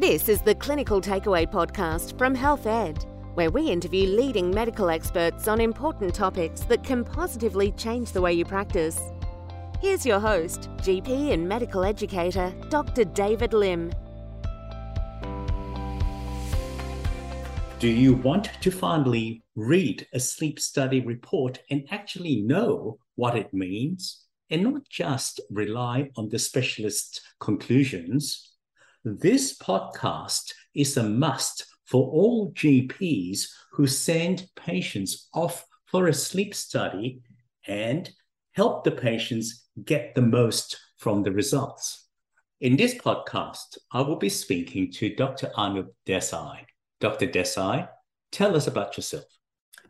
This is the Clinical Takeaway podcast from Health Ed, where we interview leading medical experts on important topics that can positively change the way you practice. Here's your host, GP and medical educator, Dr. David Lim. Do you want to finally read a sleep study report and actually know what it means and not just rely on the specialist's conclusions? This podcast is a must for all GPs who send patients off for a sleep study and help the patients get the most from the results. In this podcast, I will be speaking to Dr. Anup Desai. Dr. Desai, tell us about yourself.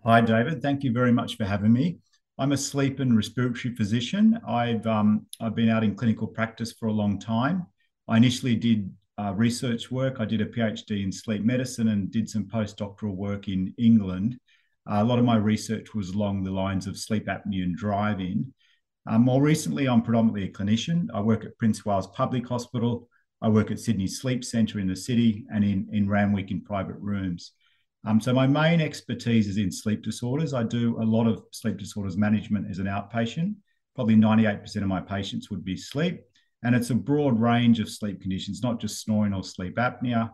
Hi, David. Thank you very much for having me. I'm a sleep and respiratory physician. I've um, I've been out in clinical practice for a long time. I initially did uh, research work. I did a PhD in sleep medicine and did some postdoctoral work in England. Uh, a lot of my research was along the lines of sleep apnea and driving. Um, more recently, I'm predominantly a clinician. I work at Prince Wales Public Hospital. I work at Sydney Sleep Centre in the city and in, in Randwick in private rooms. Um, so my main expertise is in sleep disorders. I do a lot of sleep disorders management as an outpatient. Probably 98% of my patients would be sleep. And it's a broad range of sleep conditions, not just snoring or sleep apnea.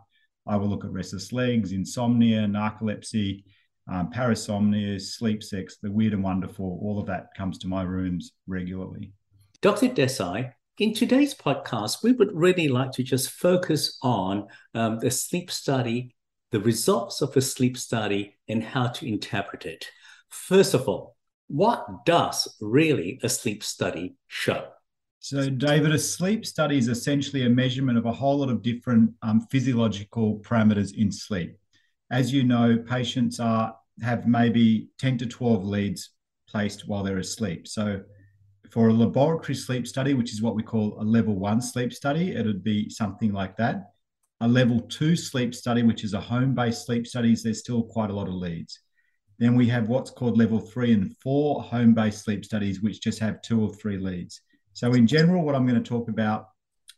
I will look at restless legs, insomnia, narcolepsy, um, parasomnia, sleep sex, the weird and wonderful, all of that comes to my rooms regularly. Dr. Desai, in today's podcast, we would really like to just focus on um, the sleep study, the results of a sleep study, and how to interpret it. First of all, what does really a sleep study show? So, David, a sleep study is essentially a measurement of a whole lot of different um, physiological parameters in sleep as you know, patients are have maybe 10 to 12 leads placed while they're asleep. So for a laboratory sleep study, which is what we call a level one sleep study, it would be something like that. A level two sleep study, which is a home-based sleep studies, there's still quite a lot of leads. Then we have what's called level three and four home-based sleep studies, which just have two or three leads. So in general, what I'm going to talk about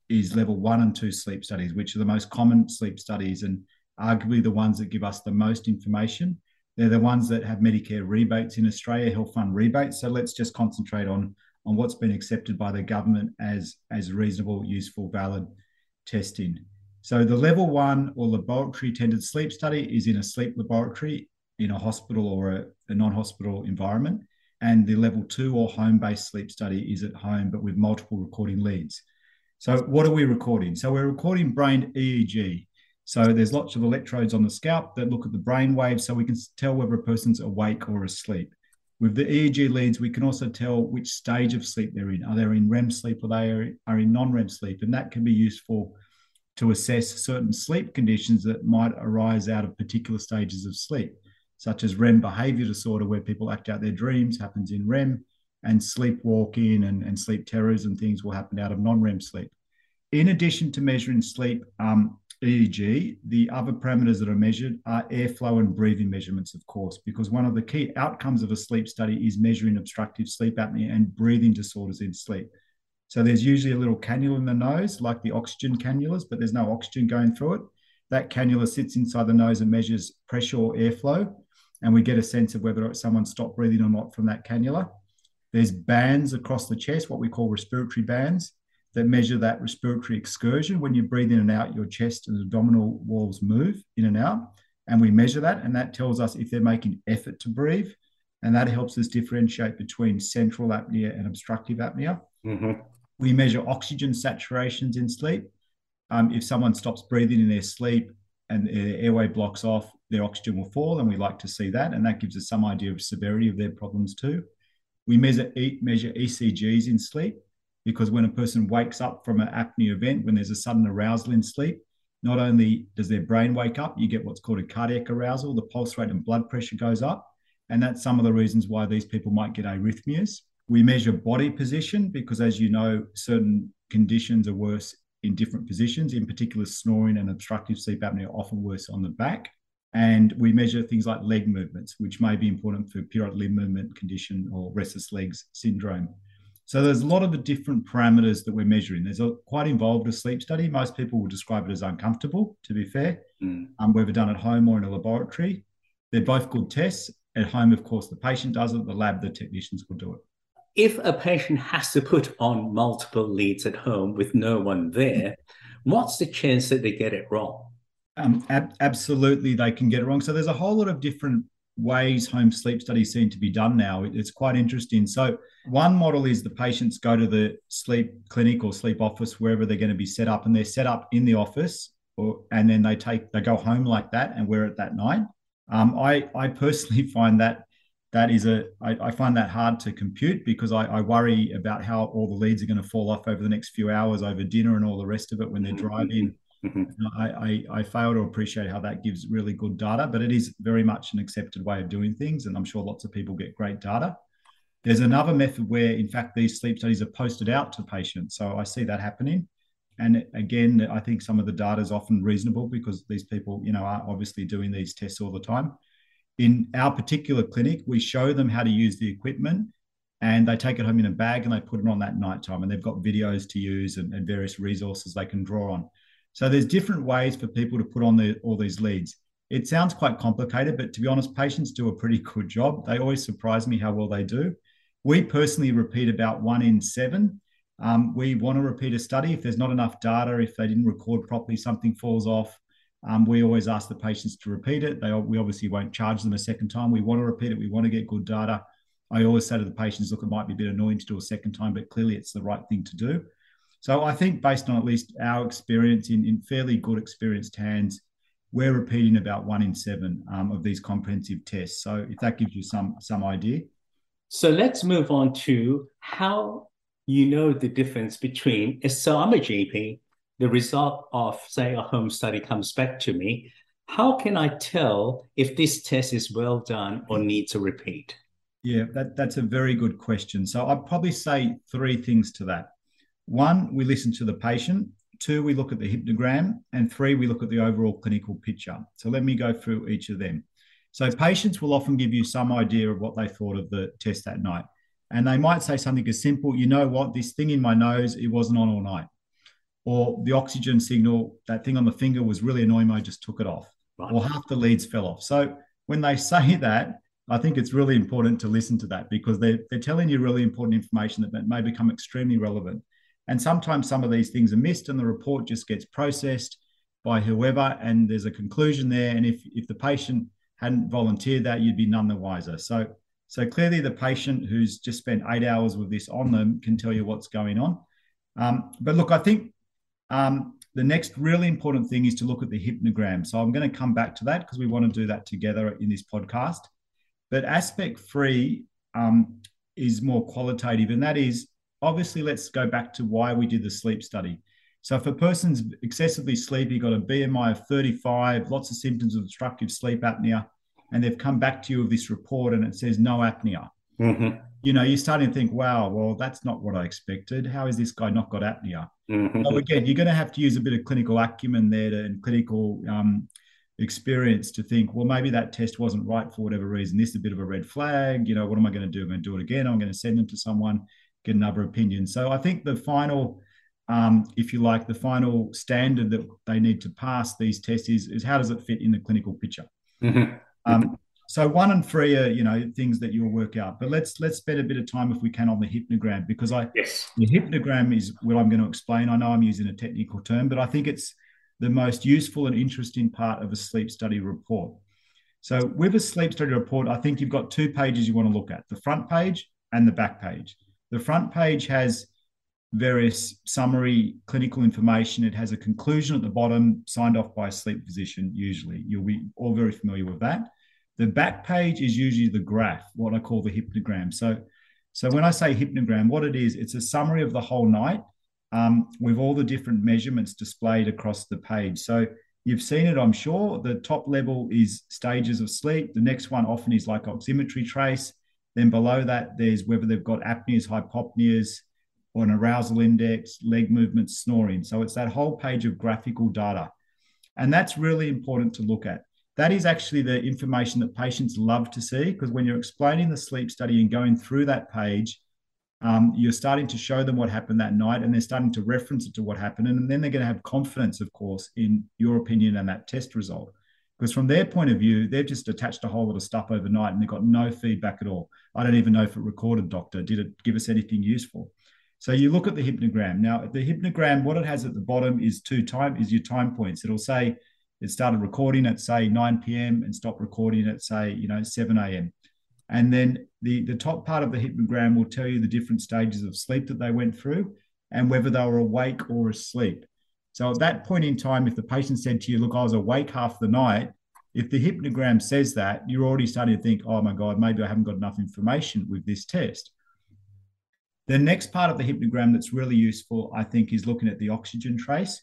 is level one and two sleep studies, which are the most common sleep studies. And arguably the ones that give us the most information. They're the ones that have Medicare rebates in Australia, health fund rebates. So let's just concentrate on, on what's been accepted by the government as, as reasonable, useful, valid testing. So the level one or laboratory attended sleep study is in a sleep laboratory in a hospital or a, a non-hospital environment. And the level two or home-based sleep study is at home, but with multiple recording leads. So what are we recording? So we're recording brain EEG, so there's lots of electrodes on the scalp that look at the brain waves so we can tell whether a person's awake or asleep. With the EEG leads, we can also tell which stage of sleep they're in. Are they in REM sleep or they are in non-REM sleep? And that can be useful to assess certain sleep conditions that might arise out of particular stages of sleep, such as REM behavior disorder, where people act out their dreams, happens in REM, and sleepwalking and, and sleep terrors and things will happen out of non-REM sleep. In addition to measuring sleep, um, EEG, the other parameters that are measured are airflow and breathing measurements, of course, because one of the key outcomes of a sleep study is measuring obstructive sleep apnea and breathing disorders in sleep. So there's usually a little cannula in the nose, like the oxygen cannulas, but there's no oxygen going through it. That cannula sits inside the nose and measures pressure or airflow, and we get a sense of whether someone stopped breathing or not from that cannula. There's bands across the chest, what we call respiratory bands that measure that respiratory excursion. When you breathe in and out, your chest and abdominal walls move in and out. And we measure that, and that tells us if they're making effort to breathe. And that helps us differentiate between central apnea and obstructive apnea. Mm-hmm. We measure oxygen saturations in sleep. Um, if someone stops breathing in their sleep and their airway blocks off, their oxygen will fall, and we like to see that. And that gives us some idea of severity of their problems too. We measure, measure ECGs in sleep because when a person wakes up from an apnea event, when there's a sudden arousal in sleep, not only does their brain wake up, you get what's called a cardiac arousal, the pulse rate and blood pressure goes up. And that's some of the reasons why these people might get arrhythmias. We measure body position because, as you know, certain conditions are worse in different positions, in particular, snoring and obstructive sleep apnea are often worse on the back. And we measure things like leg movements, which may be important for periodic limb movement condition or restless legs syndrome. So there's a lot of the different parameters that we're measuring. There's a quite involved a sleep study. Most people will describe it as uncomfortable, to be fair, mm. um, whether done at home or in a laboratory. They're both good tests. At home, of course, the patient does it. The lab, the technicians will do it. If a patient has to put on multiple leads at home with no one there, what's the chance that they get it wrong? Um, ab- absolutely, they can get it wrong. So there's a whole lot of different ways home sleep studies seem to be done now. It's quite interesting. So, one model is the patients go to the sleep clinic or sleep office, wherever they're going to be set up, and they're set up in the office, or, and then they take they go home like that and wear it that night. Um, I I personally find that that is a I, I find that hard to compute because I, I worry about how all the leads are going to fall off over the next few hours over dinner and all the rest of it when they're mm-hmm. driving Mm-hmm. I, I, I, fail to appreciate how that gives really good data, but it is very much an accepted way of doing things. And I'm sure lots of people get great data. There's another method where, in fact, these sleep studies are posted out to patients. So I see that happening. And again, I think some of the data is often reasonable because these people, you know, are obviously doing these tests all the time. In our particular clinic, we show them how to use the equipment and they take it home in a bag and they put it on that night time. And they've got videos to use and, and various resources they can draw on. So there's different ways for people to put on the, all these leads. It sounds quite complicated, but to be honest, patients do a pretty good job. They always surprise me how well they do. We personally repeat about one in seven. Um, we want to repeat a study. If there's not enough data, if they didn't record properly, something falls off. Um, we always ask the patients to repeat it. They, we obviously won't charge them a second time. We want to repeat it. We want to get good data. I always say to the patients, look, it might be a bit annoying to do a second time, but clearly it's the right thing to do. So I think based on at least our experience in, in fairly good experienced hands, we're repeating about one in seven um, of these comprehensive tests. So if that gives you some some idea. So let's move on to how you know the difference between so I'm a GP, the result of say a home study comes back to me. How can I tell if this test is well done or needs a repeat? Yeah, that, that's a very good question. So I'd probably say three things to that. One, we listen to the patient. Two, we look at the hypnogram. And three, we look at the overall clinical picture. So let me go through each of them. So patients will often give you some idea of what they thought of the test that night. And they might say something as simple, you know what, this thing in my nose, it wasn't on all night. Or the oxygen signal, that thing on the finger was really annoying, I just took it off. Right. Or half the leads fell off. So when they say that, I think it's really important to listen to that because they're, they're telling you really important information that may become extremely relevant. And sometimes some of these things are missed and the report just gets processed by whoever and there's a conclusion there. And if, if the patient hadn't volunteered that, you'd be none the wiser. So, so clearly the patient who's just spent eight hours with this on them can tell you what's going on. Um, but look, I think um, the next really important thing is to look at the hypnogram. So I'm going to come back to that because we want to do that together in this podcast. But aspect three um, is more qualitative, and that is obviously, let's go back to why we did the sleep study. So, if a person's excessively sleepy, got a BMI of 35, lots of symptoms of obstructive sleep apnea, and they've come back to you with this report and it says no apnea, mm-hmm. You know, you're starting to think, wow, well, that's not what I expected. How has this guy not got apnea? Mm-hmm. So, again, you're going to have to use a bit of clinical acumen there to, and clinical um, experience to think, well, maybe that test wasn't right for whatever reason. This is a bit of a red flag. You know, what am I going to do? I'm going to do it again. I'm going to send them to someone get another opinion. So I think the final, um, if you like, the final standard that they need to pass these tests is, is how does it fit in the clinical picture? Mm-hmm. Um, so one and three are you know things that you'll work out, but let's let's spend a bit of time if we can on the hypnogram because I yes the hypnogram is what I'm going to explain. I know I'm using a technical term, but I think it's the most useful and interesting part of a sleep study report. So with a sleep study report, I think you've got two pages you want to look at: the front page and the back page. The front page has various summary clinical information. It has a conclusion at the bottom, signed off by a sleep physician, usually. You'll be all very familiar with that. The back page is usually the graph, what I call the hypnogram. So, so when I say hypnogram, what it is, it's a summary of the whole night um, with all the different measurements displayed across the page. So you've seen it, I'm sure. The top level is stages of sleep. The next one often is like oximetry trace. Then below that, there's whether they've got apneas, hypopneas, or an arousal index, leg movements, snoring. So it's that whole page of graphical data. And that's really important to look at. That is actually the information that patients love to see because when you're explaining the sleep study and going through that page, um, you're starting to show them what happened that night and they're starting to reference it to what happened. And then they're going to have confidence, of course, in your opinion and that test result. Because from their point of view, they've just attached a whole lot of stuff overnight and they've got no feedback at all. I don't even know if it recorded, doctor. Did it give us anything useful? So you look at the hypnogram. Now, the hypnogram, what it has at the bottom is two time is your time points. It'll say it started recording at say 9 p.m. and stopped recording at say you know 7 a.m. And then the, the top part of the hypnogram will tell you the different stages of sleep that they went through and whether they were awake or asleep. So at that point in time, if the patient said to you, Look, I was awake half the night, if the hypnogram says that, you're already starting to think, Oh my God, maybe I haven't got enough information with this test. The next part of the hypnogram that's really useful, I think, is looking at the oxygen trace.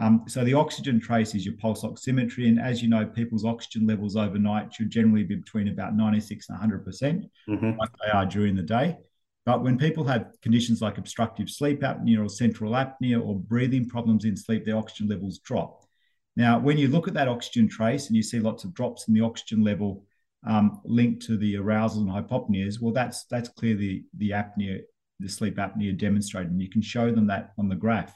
Um, so the oxygen trace is your pulse oximetry, and as you know, people's oxygen levels overnight should generally be between about 96 and 100 percent, mm-hmm. like they are during the day. But when people have conditions like obstructive sleep apnea or central apnea or breathing problems in sleep, their oxygen levels drop. Now, when you look at that oxygen trace and you see lots of drops in the oxygen level um, linked to the arousal and hypopneas, well, that's that's clearly the apnea, the sleep apnea demonstrated, and you can show them that on the graph.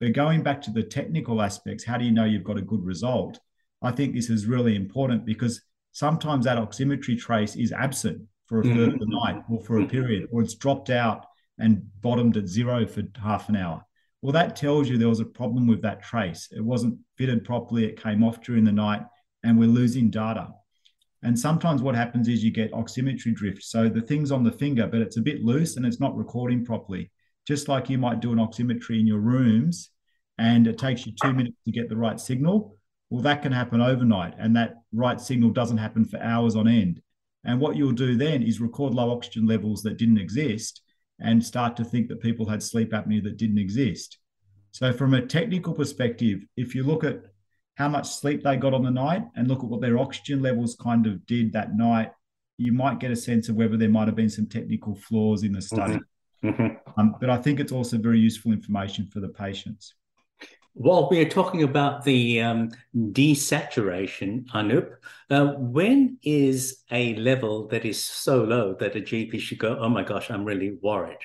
But going back to the technical aspects, how do you know you've got a good result? I think this is really important because sometimes that oximetry trace is absent for a third mm-hmm. of the night or for a period, or it's dropped out and bottomed at zero for half an hour. Well, that tells you there was a problem with that trace. It wasn't fitted properly, it came off during the night, and we're losing data. And sometimes what happens is you get oximetry drift. So the thing's on the finger, but it's a bit loose and it's not recording properly just like you might do an oximetry in your rooms and it takes you two minutes to get the right signal. Well, that can happen overnight, and that right signal doesn't happen for hours on end. And what you'll do then is record low oxygen levels that didn't exist and start to think that people had sleep apnea that didn't exist. So, from a technical perspective, if you look at how much sleep they got on the night and look at what their oxygen levels kind of did that night, you might get a sense of whether there might have been some technical flaws in the study. Mm-hmm. Mm-hmm. Um, but I think it's also very useful information for the patients. While we are talking about the um, desaturation, Anup, uh, when is a level that is so low that a GP should go, oh my gosh, I'm really worried?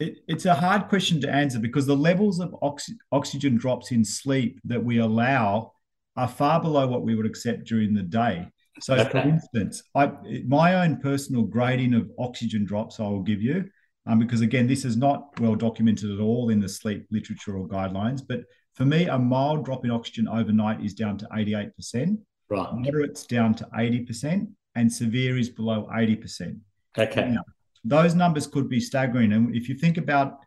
It, it's a hard question to answer because the levels of oxy- oxygen drops in sleep that we allow are far below what we would accept during the day. So, okay. for instance, I, my own personal grading of oxygen drops, I will give you um, because again, this is not well documented at all in the sleep literature or guidelines. But for me, a mild drop in oxygen overnight is down to 88%. Right. Moderate's down to 80%, and severe is below 80%. Okay. Now, those numbers could be staggering. And if you think about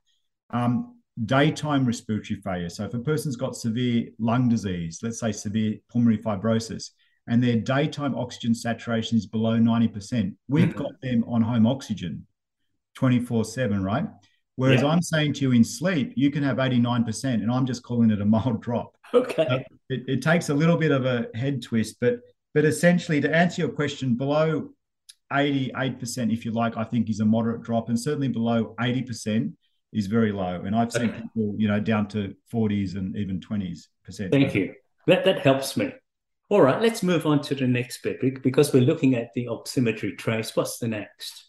um, daytime respiratory failure, so if a person's got severe lung disease, let's say severe pulmonary fibrosis, and their daytime oxygen saturation is below 90%, we've mm-hmm. got them on home oxygen 24 7, right? Whereas yeah. I'm saying to you in sleep, you can have 89%, and I'm just calling it a mild drop. Okay. it, it takes a little bit of a head twist, but but essentially to answer your question, below 88%, if you like, I think is a moderate drop, and certainly below 80% is very low. And I've seen okay. people, you know, down to 40s and even 20s percent. Thank you. That that helps me. All right, let's move on to the next bit because we're looking at the oximetry trace. What's the next?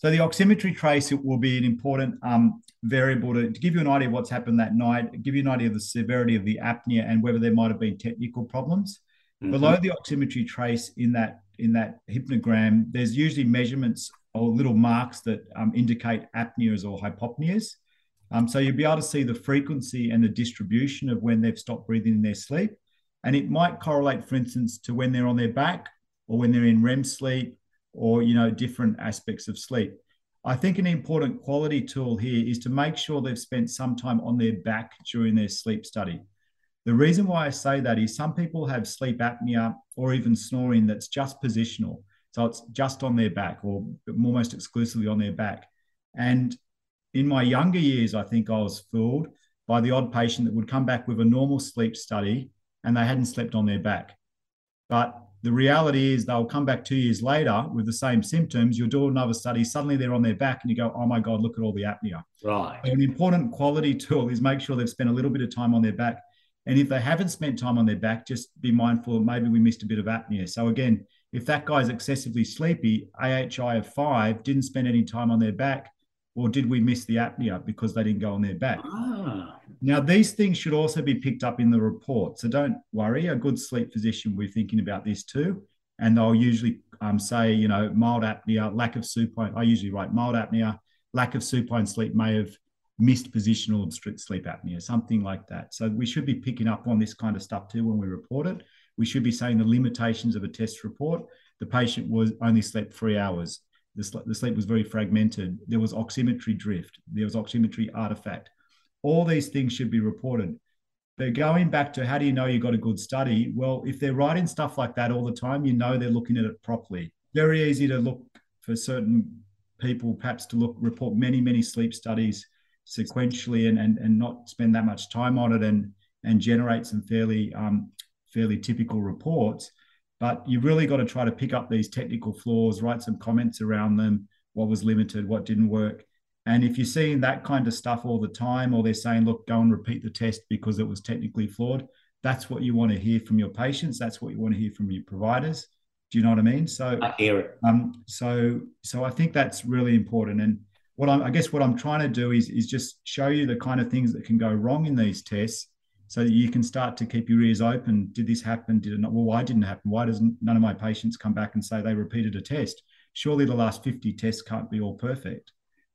So the oximetry trace it will be an important um, variable to, to, give you an idea of what's happened that night, give you an idea of the severity of the apnea and whether there might have been technical problems. Mm-hmm. Below the oximetry trace in that in that hypnogram, there's usually measurements or little marks that um, indicate apneas or hypopneas. Um, so you'll be able to see the frequency and the distribution of when they've stopped breathing in their sleep. And it might correlate, for instance, to when they're on their back or when they're in REM sleep or you know different aspects of sleep. I think an important quality tool here is to make sure they've spent some time on their back during their sleep study. The reason why I say that is some people have sleep apnea or even snoring that's just positional. So it's just on their back or almost exclusively on their back. And in my younger years, I think I was fooled by the odd patient that would come back with a normal sleep study and they hadn't slept on their back. But the reality is they'll come back two years later with the same symptoms. You'll do another study. Suddenly they're on their back, and you go, "Oh my God, look at all the apnea." Right. So an important quality tool is make sure they've spent a little bit of time on their back, and if they haven't spent time on their back, just be mindful. Maybe we missed a bit of apnea. So again, if that guy's excessively sleepy, AHI of five, didn't spend any time on their back, or did we miss the apnea because they didn't go on their back? Ah. Now, these things should also be picked up in the report. So don't worry, a good sleep physician will be thinking about this too. And they'll usually um, say, you know, mild apnea, lack of supine. I usually write mild apnea, lack of supine sleep may have missed positional obstructive sleep apnea, something like that. So we should be picking up on this kind of stuff too when we report it. We should be saying the limitations of a test report. The patient was only slept three hours. The, the sleep was very fragmented. There was oximetry drift. There was oximetry artifact. All these things should be reported. But going back to how do you know you got a good study? Well, if they're writing stuff like that all the time, you know they're looking at it properly. Very easy to look for certain people, perhaps to look report many, many sleep studies sequentially and, and, and not spend that much time on it and, and generate some fairly um, fairly typical reports. But you've really got to try to pick up these technical flaws, write some comments around them, what was limited, what didn't work. And if you're seeing that kind of stuff all the time, or they're saying, look, go and repeat the test because it was technically flawed, that's what you want to hear from your patients. That's what you want to hear from your providers. Do you know what I mean? So I hear it. Um, so so I think that's really important. And what I'm, I guess what I'm trying to do is is just show you the kind of things that can go wrong in these tests, so that you can start to keep your ears open. Did this happen? Did it not? Well, why didn't it happen? Why doesn't none of my patients come back and say they repeated a test? Surely the last 50 tests can't be all perfect.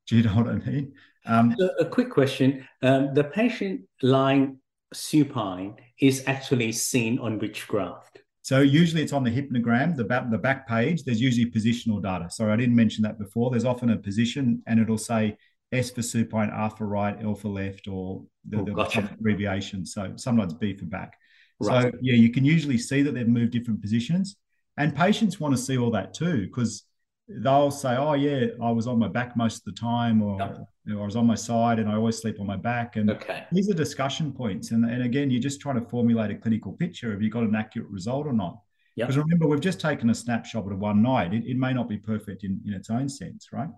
Do you know what I mean? Um, a, a, quick question: um, the patient lying supine is actually seen on which graph? So usually it's on the hypnogram, the back, the back page. There's usually positional data. Sorry, I didn't mention that before. There's often a position, and it'll say S for supine, R for right, L for left, or the, oh, gotcha. abbreviation. So sometimes B for back. Right. So yeah, you can usually see that they've moved different positions, and patients want to see all that too because they'll say, "Oh yeah, I was on my back most of the time," or, or "I was on my side, and I always sleep on my back." And okay. these are discussion points. And and again, you're just trying to formulate a clinical picture. Have you got an accurate result or not? Because yep. remember, we've just taken a snapshot of one night. It, it may not be perfect in, in its own sense, right?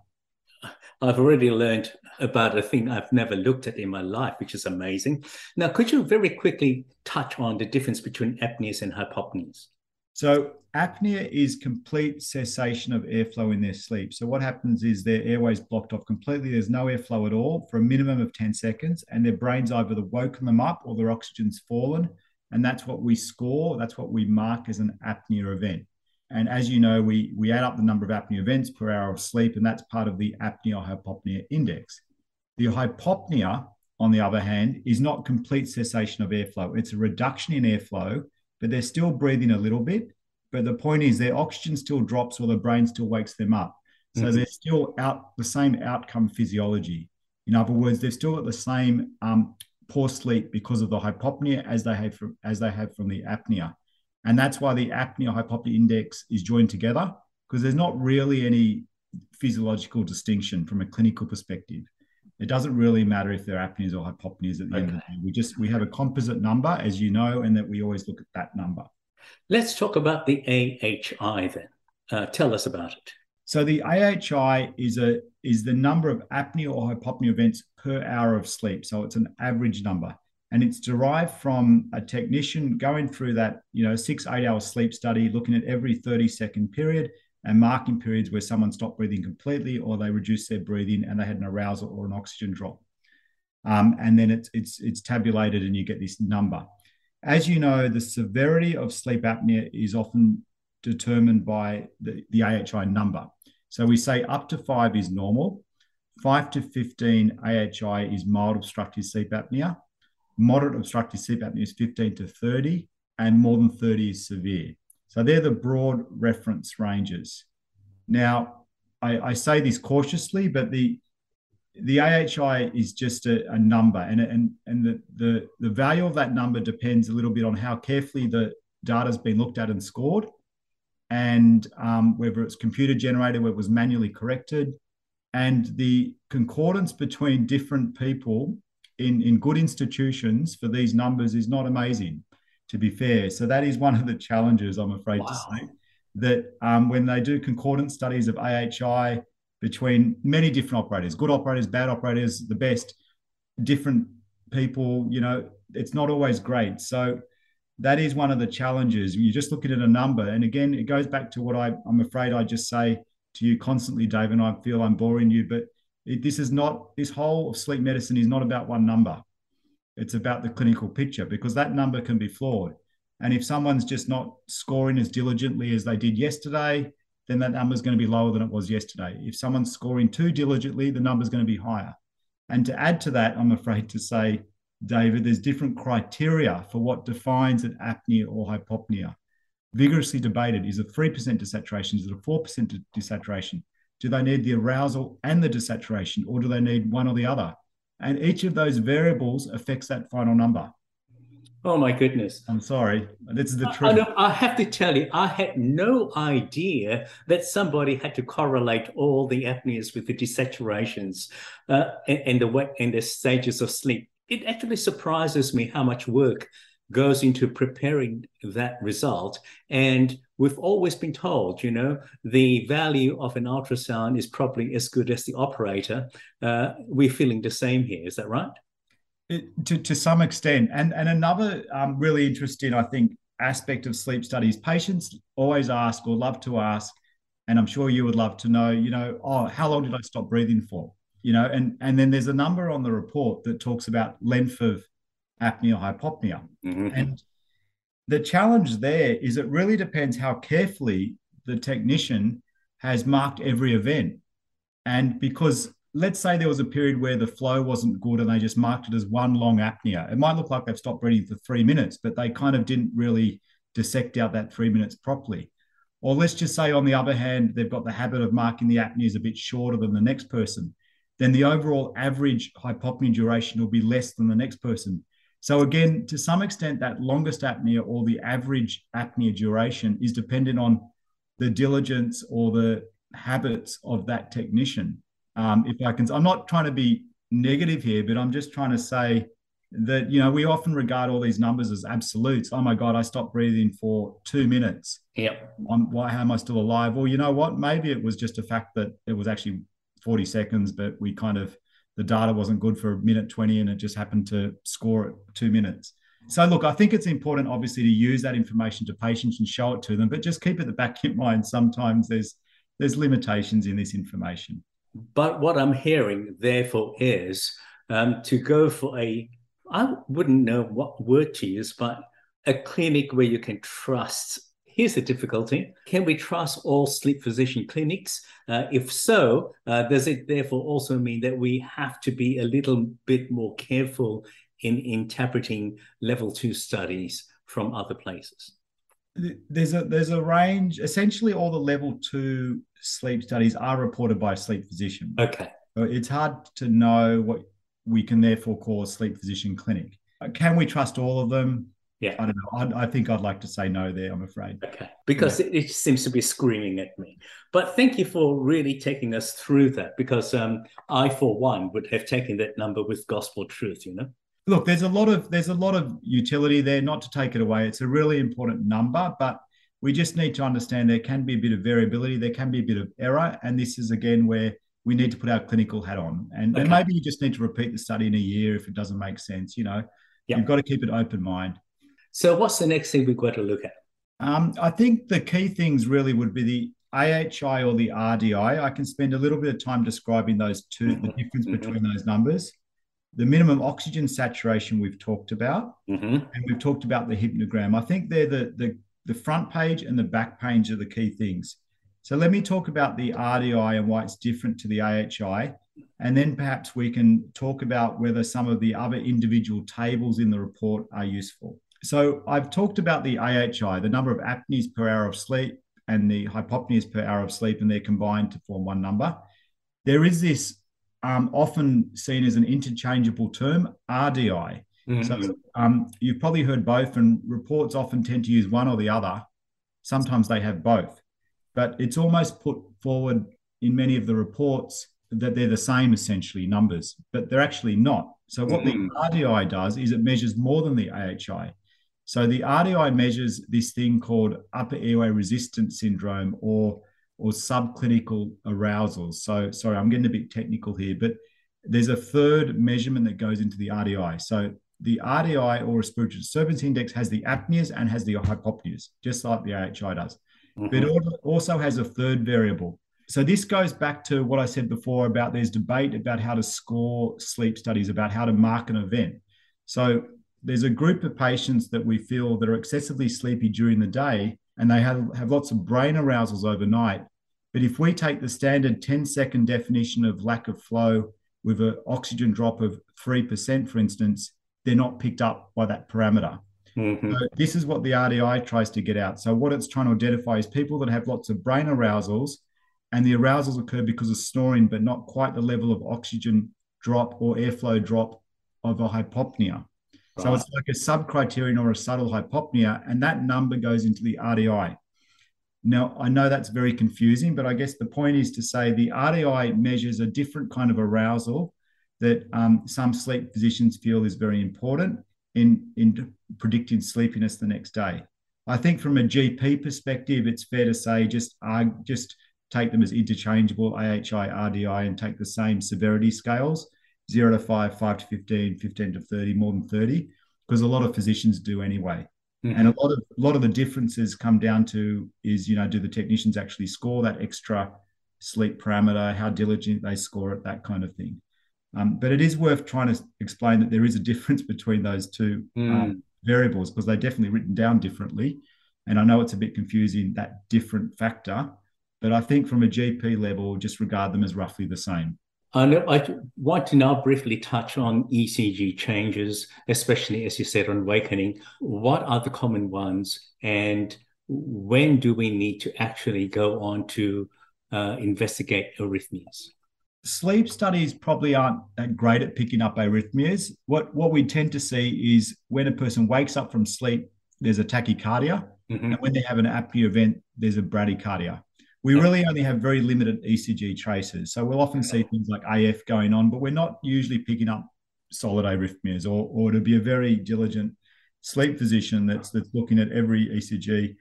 I've already learned about a thing I've never looked at in my life, which is amazing. Now, could you very quickly touch on the difference between apneas and hypopneas? So, apnea is complete cessation of airflow in their sleep. So, what happens is their airways blocked off completely. There's no airflow at all for a minimum of 10 seconds, and their brain's either woken them up or their oxygen's fallen. And that's what we score, that's what we mark as an apnea event. And as you know, we, we add up the number of apnea events per hour of sleep, and that's part of the apnea hypopnea index. The hypopnea, on the other hand, is not complete cessation of airflow. It's a reduction in airflow but they're still breathing a little bit. But the point is, their oxygen still drops or the brain still wakes them up. So mm-hmm. they're still out the same outcome physiology. In other words, they've still got the same um, poor sleep because of the hypopnea as they have from, as they have from the apnea, and that's why the apnea hypopnea index is joined together because there's not really any physiological distinction from a clinical perspective it doesn't really matter if they're apneas or hypopneas at the okay. end of the day. We just we have a composite number, as you know, and that we always look at that number. Let's talk about the AHI then. Uh, tell us about it. So the AHI is a is the number of apnea or hypopnea events per hour of sleep. So it's an average number, and it's derived from a technician going through that you know six eight hour sleep study, looking at every thirty second period and marking periods where someone stopped breathing completely or they reduced their breathing and they had an arousal or an oxygen drop. Um, and then it's, it's, it's tabulated and you get this number. As you know, the severity of sleep apnea is often determined by the, the AHI number. So we say up to five is normal, five to 15 AHI is mild obstructive sleep apnea, moderate obstructive sleep apnea is 15 to 30, and more than 30 is severe. So they're the broad reference ranges. Now, I, I say this cautiously, but the the AHI is just a, a number, and and and the, the the value of that number depends a little bit on how carefully the data has been looked at and scored, and um, whether it's computer generated, whether it was manually corrected, and the concordance between different people in in good institutions for these numbers is not amazing to be fair. So that is one of the challenges, I'm afraid wow. to say, that um, when they do concordant studies of AHI between many different operators, good operators, bad operators, the best, different people, you know, it's not always great. So that is one of the challenges. You're just looking at a number. And again, it goes back to what I, I'm afraid I just say to you constantly, Dave, and I feel I'm boring you, but It, this is not, this whole of sleep medicine is not about one number. It's about the clinical picture because that number can be flawed. And if someone's just not scoring as diligently as they did yesterday, then that number is going to be lower than it was yesterday. If someone's scoring too diligently, the number is going to be higher. And to add to that, I'm afraid to say, David, there's different criteria for what defines an apnea or hypopnea. Vigorously debated is a 3% desaturation, is it a 4% desaturation? Do they need the arousal and the desaturation, or do they need one or the other? And each of those variables affects that final number. Oh my goodness. I'm sorry. This is the truth. I, I, have to tell you, I had no idea that somebody had to correlate all the apneas with the desaturations uh, and, and, the and the stages of sleep. It actually surprises me how much work goes into preparing that result. And we've always been told, you know, the value of an ultrasound is probably as good as the operator. Uh, we're feeling the same here. Is that right? It, to, to some extent. And, and another um, really interesting, I think, aspect of sleep studies, patients always ask or love to ask, and I'm sure you would love to know, you know, oh, how long did I stop breathing for? You know, and, and then there's a number on the report that talks about length of apnea hypopnea. Mm-hmm. And the challenge there is it really depends how carefully the technician has marked every event. And because let's say there was a period where the flow wasn't good and they just marked it as one long apnea. It might look like they've stopped breathing for three minutes, but they kind of didn't really dissect out that three minutes properly. Or let's just say, on the other hand, they've got the habit of marking the apneas a bit shorter than the next person. Then the overall average hypopnea duration will be less than the next person. So, again, to some extent, that longest apnea or the average apnea duration is dependent on the diligence or the habits of that technician. Um, if I can, I'm not trying to be negative here, but I'm just trying to say that you know we often regard all these numbers as absolutes. Oh my God, I stopped breathing for two minutes. Yep. I'm, why? How am I still alive? Well, you know what? Maybe it was just a fact that it was actually 40 seconds, but we kind of the data wasn't good for a minute 20, and it just happened to score at two minutes. So look, I think it's important, obviously, to use that information to patients and show it to them, but just keep at the back of your mind. Sometimes there's there's limitations in this information. But what I'm hearing, therefore, is um, to go for a, I wouldn't know what word to use, but a clinic where you can trust. Here's the difficulty can we trust all sleep physician clinics? Uh, if so, uh, does it therefore also mean that we have to be a little bit more careful in interpreting level two studies from other places? there's a there's a range. Essentially, all the level two sleep studies are reported by a sleep physician. Okay. So it's hard to know what we can therefore call a sleep physician clinic. Can we trust all of them? Yeah. I don't know. I, I think I'd like to say no there, I'm afraid. Okay. Because yeah. it, it, seems to be screaming at me. But thank you for really taking us through that because um, I, for one, would have taken that number with gospel truth, you know? look, there's a lot of there's a lot of utility there. Not to take it away, it's a really important number, but we just need to understand there can be a bit of variability, there can be a bit of error, and this is again where we need to put our clinical hat on, and, okay. and maybe you just need to repeat the study in a year if it doesn't make sense. You know, yep. you've got to keep an open mind. So, what's the next thing we've got to look at? Um, I think the key things really would be the AHI or the RDI. I can spend a little bit of time describing those 2 mm-hmm. the difference mm-hmm. between those numbers the minimum oxygen saturation we've talked about, mm-hmm. and we've talked about the hypnogram. I think they're the, the, the front page and the back page are the key things. So let me talk about the RDI and why it's different to the AHI. And then perhaps we can talk about whether some of the other individual tables in the report are useful. So I've talked about the AHI, the number of apneas per hour of sleep, and the hypopneas per hour of sleep, and they're combined to form one number. There is this um, often seen as an interchangeable term, RDI. Mm-hmm. So um, you've probably heard both, and reports often tend to use one or the other. Sometimes they have both, but it's almost put forward in many of the reports that they're the same essentially numbers, but they're actually not. So what mm-hmm. the RDI does is it measures more than the AHI. So the RDI measures this thing called upper airway resistance syndrome or or subclinical arousals. So, sorry, I'm getting a bit technical here, but there's a third measurement that goes into the RDI. So, the RDI or respiratory disturbance index has the apneas and has the hypopneas, just like the AHI does. Mm-hmm. But it also has a third variable, so this goes back to what I said before about there's debate about how to score sleep studies, about how to mark an event. So there's a group of patients that we feel that are excessively sleepy during the day and they have, have lots of brain arousals overnight. But if we take the standard 10 second definition of lack of flow with an oxygen drop of 3%, for instance, they're not picked up by that parameter. Mm-hmm. So this is what the RDI tries to get out. So what it's trying to identify is people that have lots of brain arousals, and the arousals occur because of snoring, but not quite the level of oxygen drop or airflow drop of a hypopnea. Right. So it's like a sub criterion or a subtle hypopnea, and that number goes into the RDI. Now, I know that's very confusing, but I guess the point is to say the RDI measures a different kind of arousal that um, some sleep physicians feel is very important in, in predicting sleepiness the next day. I think from a GP perspective, it's fair to say just uh, just take them as interchangeable AHI, RDI, and take the same severity scales, zero to five, five to 15, 15 to 30, more than 30, because a lot of physicians do anyway. Mm-hmm. And a lot of a lot of the differences come down to is, you know, do the technicians actually score that extra sleep parameter, how diligent they score it, that kind of thing. Um, but it is worth trying to explain that there is a difference between those two mm. um, variables because they're definitely written down differently. And I know it's a bit confusing that different factor, but I think from a GP level, just regard them as roughly the same. I, I want to now briefly touch on ECG changes, especially as you said on awakening. What are the common ones, and when do we need to actually go on to uh, investigate arrhythmias? sleep studies probably aren't that great at picking up arrhythmias. What what we tend to see is when a person wakes up from sleep, there's a tachycardia, mm-hmm. and when they have an apnea event, there's a bradycardia. We really only have very limited ECG traces, so we'll often see things like AF going on, but we're not usually picking up solid arrhythmias, or or to be a very diligent sleep physician that's that's looking at every ECG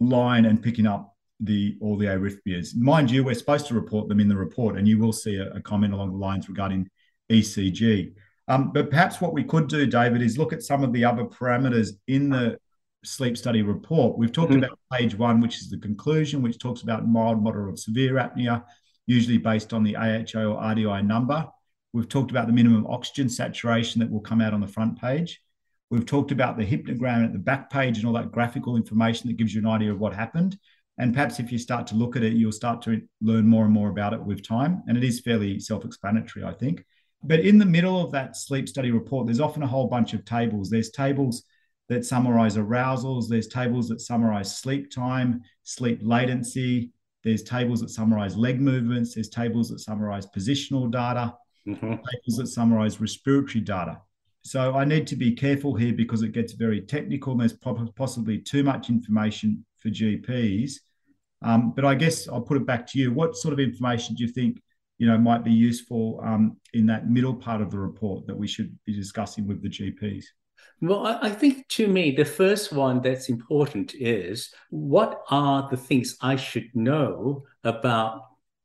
line and picking up the all the arrhythmias. Mind you, we're supposed to report them in the report, and you will see a, a comment along the lines regarding ECG. Um, but perhaps what we could do, David, is look at some of the other parameters in the sleep study report. We've talked mm-hmm. about page one, which is the conclusion, which talks about mild, moderate, or severe apnea, usually based on the AHI or RDI number. We've talked about the minimum oxygen saturation that will come out on the front page. We've talked about the hypnogram at the back page and all that graphical information that gives you an idea of what happened. And perhaps if you start to look at it, you'll start to learn more and more about it with time. And it is fairly self explanatory, I think. But in the middle of that sleep study report, there's often a whole bunch of tables. There's tables that summarize arousals, there's tables that summarize sleep time, sleep latency, there's tables that summarize leg movements, there's tables that summarize positional data, mm-hmm. tables that summarize respiratory data. So I need to be careful here because it gets very technical and there's possibly too much information for GPs. Um, but I guess I'll put it back to you. What sort of information do you think you know might be useful um, in that middle part of the report that we should be discussing with the GPs? Well, I think to me, the first one that's important is what are the things I should know about,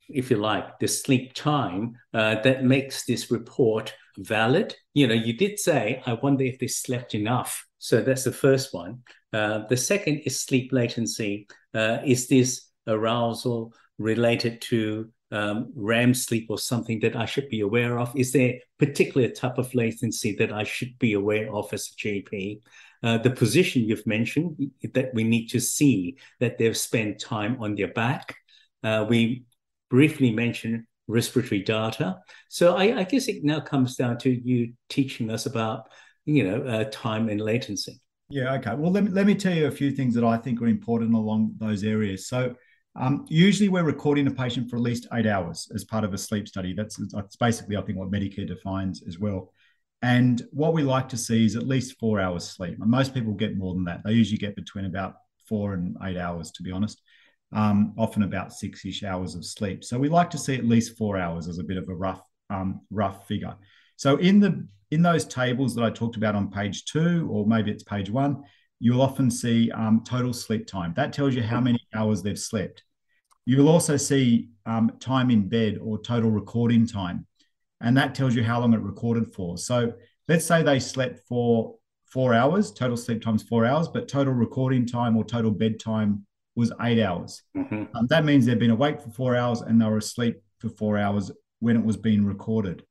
if you like, the sleep time uh, that makes this report valid? You know, you did say, I wonder if they slept enough. So that's the first one. Uh, the second is sleep latency. Uh, is this arousal related to um, REM sleep or something that I should be aware of? Is there particular type of latency that I should be aware of as a GP? Uh, the position you've mentioned that we need to see that they've spent time on their back. Uh, we briefly mentioned respiratory data. So I, I, guess it now comes down to you teaching us about, you know, uh, time and latency. Yeah. Okay. Well, let me, let me tell you a few things that I think are important along those areas. So um, usually we're recording a patient for at least eight hours as part of a sleep study. That's, that's basically, I think, what Medicare defines as well. And what we like to see is at least four hours sleep. And most people get more than that. They usually get between about four and eight hours, to be honest. Um, often about six-ish hours of sleep. So we like to see at least four hours as a bit of a rough, um, rough figure. So in the in those tables that I talked about on page two, or maybe it's page one, you'll often see um, total sleep time. That tells you how many hours they've slept. You will also see um, time in bed or total recording time, and that tells you how long it recorded for. So let's say they slept for four hours, total sleep time's four hours, but total recording time or total bedtime was eight hours. Mm-hmm. Um, that means they've been awake for four hours and they were asleep for four hours when it was being recorded.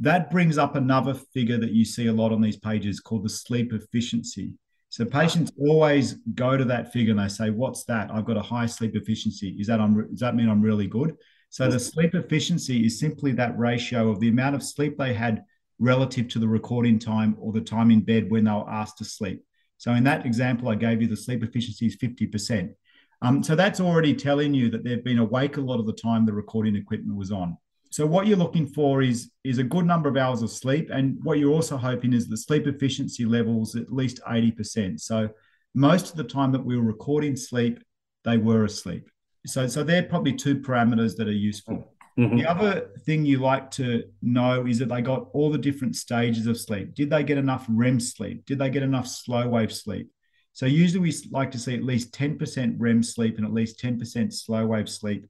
That brings up another figure that you see a lot on these pages called the sleep efficiency. So patients always go to that figure and they say, "What's that? I've got a high sleep efficiency. Is that I'm, does that mean I'm really good?" So the sleep efficiency is simply that ratio of the amount of sleep they had relative to the recording time or the time in bed when they were asked to sleep. So in that example I gave you, the sleep efficiency is 50%. Um, so that's already telling you that they've been awake a lot of the time the recording equipment was on. So what you're looking for is is a good number of hours of sleep, and what you're also hoping is the sleep efficiency levels at least 80%. So most of the time that we were recording sleep, they were asleep. So so they're probably two parameters that are useful. Mm-hmm. The other thing you like to know is that they got all the different stages of sleep. Did they get enough REM sleep? Did they get enough slow wave sleep? So usually we like to see at least 10% REM sleep and at least 10% slow wave sleep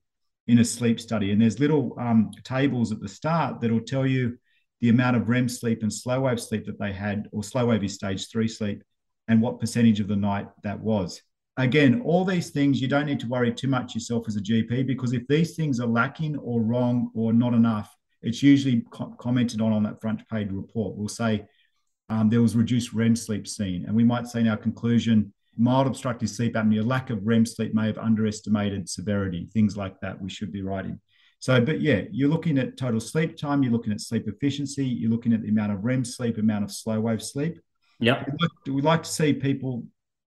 in a sleep study. And there's little um, tables at the start that'll tell you the amount of REM sleep and slow wave sleep that they had, or slow wave is stage three sleep, and what percentage of the night that was. Again, all these things, you don't need to worry too much yourself as a GP because if these things are lacking or wrong or not enough, it's usually co- commented on on that front page report. We'll say um, there was reduced REM sleep seen, and we might say in our conclusion, mild obstructive sleep apnea, lack of REM sleep may have underestimated severity, things like that we should be writing. So, but yeah, you're looking at total sleep time, you're looking at sleep efficiency, you're looking at the amount of REM sleep, amount of slow wave sleep. Yeah. We like, we like to see people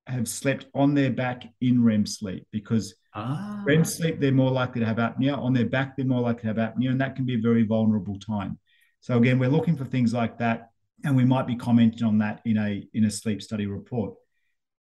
have slept on their back in REM sleep because ah. REM sleep, they're more likely to have apnea. On their back, they're more likely to have apnea, and that can be a very vulnerable time. So again, we're looking for things like that, and we might be commenting on that in a in a sleep study report.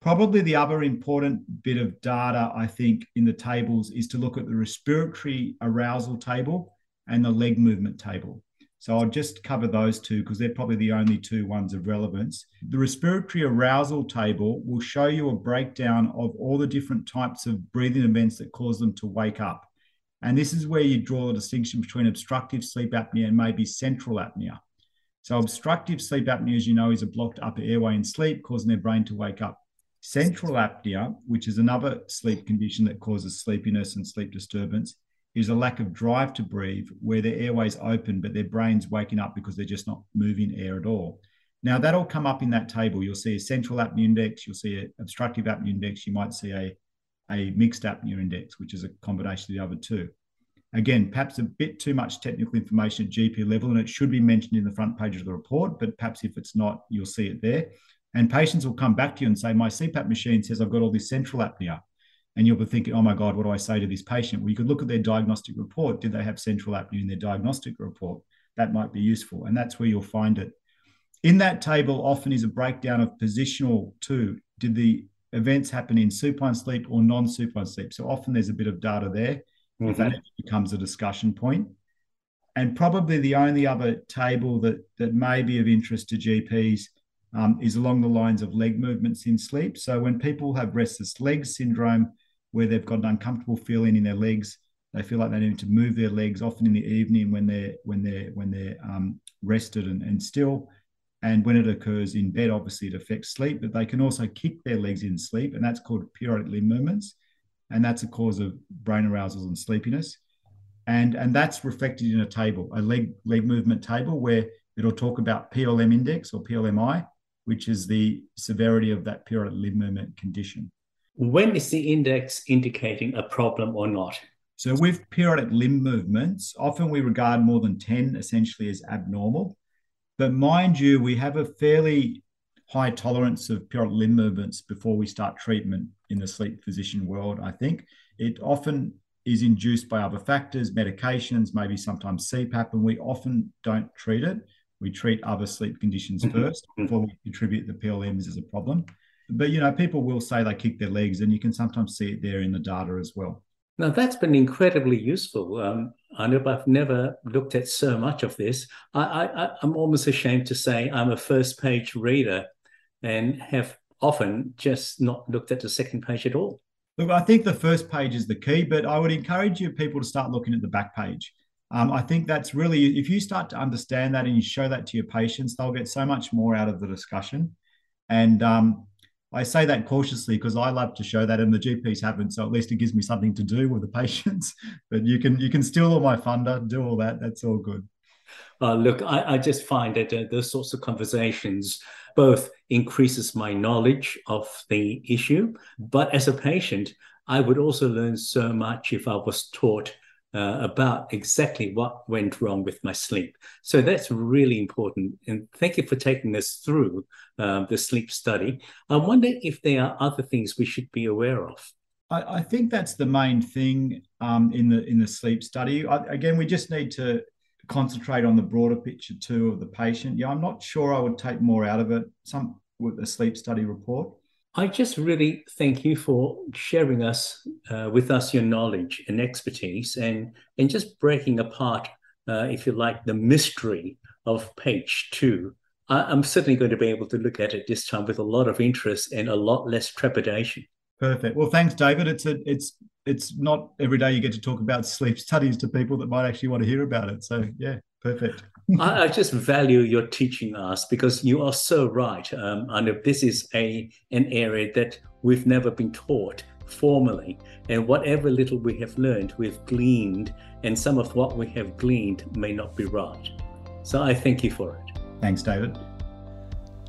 Probably the other important bit of data, I think, in the tables is to look at the respiratory arousal table and the leg movement table. So I'll just cover those two because they're probably the only two ones of relevance. The respiratory arousal table will show you a breakdown of all the different types of breathing events that cause them to wake up. And this is where you draw the distinction between obstructive sleep apnea and maybe central apnea. So obstructive sleep apnea, as you know, is a blocked upper airway in sleep, causing their brain to wake up. Central apnea, which is another sleep condition that causes sleepiness and sleep disturbance, is a lack of drive to breathe where their airways open, but their brain's waking up because they're just not moving air at all. Now, that'll come up in that table. You'll see a central apnea index, you'll see an obstructive apnea index, you might see a, a mixed apnea index, which is a combination of the other two. Again, perhaps a bit too much technical information at GP level, and it should be mentioned in the front page of the report, but perhaps if it's not, you'll see it there. And patients will come back to you and say, My CPAP machine says I've got all this central apnea. And you'll be thinking, Oh my God, what do I say to this patient? Well, you could look at their diagnostic report. Did they have central apnea in their diagnostic report? That might be useful. And that's where you'll find it. In that table, often is a breakdown of positional too. Did the events happen in supine sleep or non supine sleep? So often there's a bit of data there mm-hmm. that becomes a discussion point. And probably the only other table that, that may be of interest to GPs um, is along the lines of leg movements in sleep. So when people have restless legs syndrome, where they've got an uncomfortable feeling in their legs, they feel like they need to move their legs often in the evening when they're when they're when they're um, rested and, and still. And when it occurs in bed, obviously it affects sleep, but they can also kick their legs in sleep, and that's called periodic limb movements. And that's a cause of brain arousals and sleepiness. And, and that's reflected in a table, a leg, leg movement table where it'll talk about PLM index or PLMI, which is the severity of that periodic limb movement condition. When is the index indicating a problem or not? So, with periodic limb movements, often we regard more than 10 essentially as abnormal. But mind you, we have a fairly high tolerance of periodic limb movements before we start treatment in the sleep physician world, I think. It often is induced by other factors, medications, maybe sometimes CPAP, and we often don't treat it we treat other sleep conditions mm-hmm. first before we attribute the PLMs as a problem. But you know, people will say they kick their legs, and you can sometimes see it there in the data as well. Now that's been incredibly useful. Um, I know I've never looked at so much of this. I, I, I'm almost ashamed to say I'm a first page reader, and have often just not looked at the second page at all. Look, I think the first page is the key, but I would encourage you people to start looking at the back page. Um, I think that's really, if you start to understand that and you show that to your patients, they'll get so much more out of the discussion. And um, I say that cautiously because I love to show that, and the GPs haven't. So at least it gives me something to do with the patients. But you can you can steal all my thunder, do all that. That's all good. Uh, look, I, I, just find that uh, those sorts of conversations both increases my knowledge of the issue, but as a patient, I would also learn so much if I was taught uh, about exactly what went wrong with my sleep. So that's really important. And thank you for taking us through uh, the sleep study. I wonder if there are other things we should be aware of. I, I think that's the main thing um, in the in the sleep study. I, again, we just need to concentrate on the broader picture too of the patient. Yeah, I'm not sure I would take more out of it. Some with a sleep study report. I just really thank you for sharing us uh, with us your knowledge and expertise, and and just breaking apart, uh, if you like, the mystery of page two. I, am certainly going to be able to look at it this time with a lot of interest and a lot less trepidation. Perfect. Well, thanks, David. It's a, it's it's not every day you get to talk about sleep studies to people that might actually want to hear about it. So yeah, perfect. I, I, just value your teaching us because you are so right. Um, and this is a an area that we've never been taught formally, and whatever little we have learned, we've gleaned, and some of what we have gleaned may not be right. So I thank you for it. Thanks, David.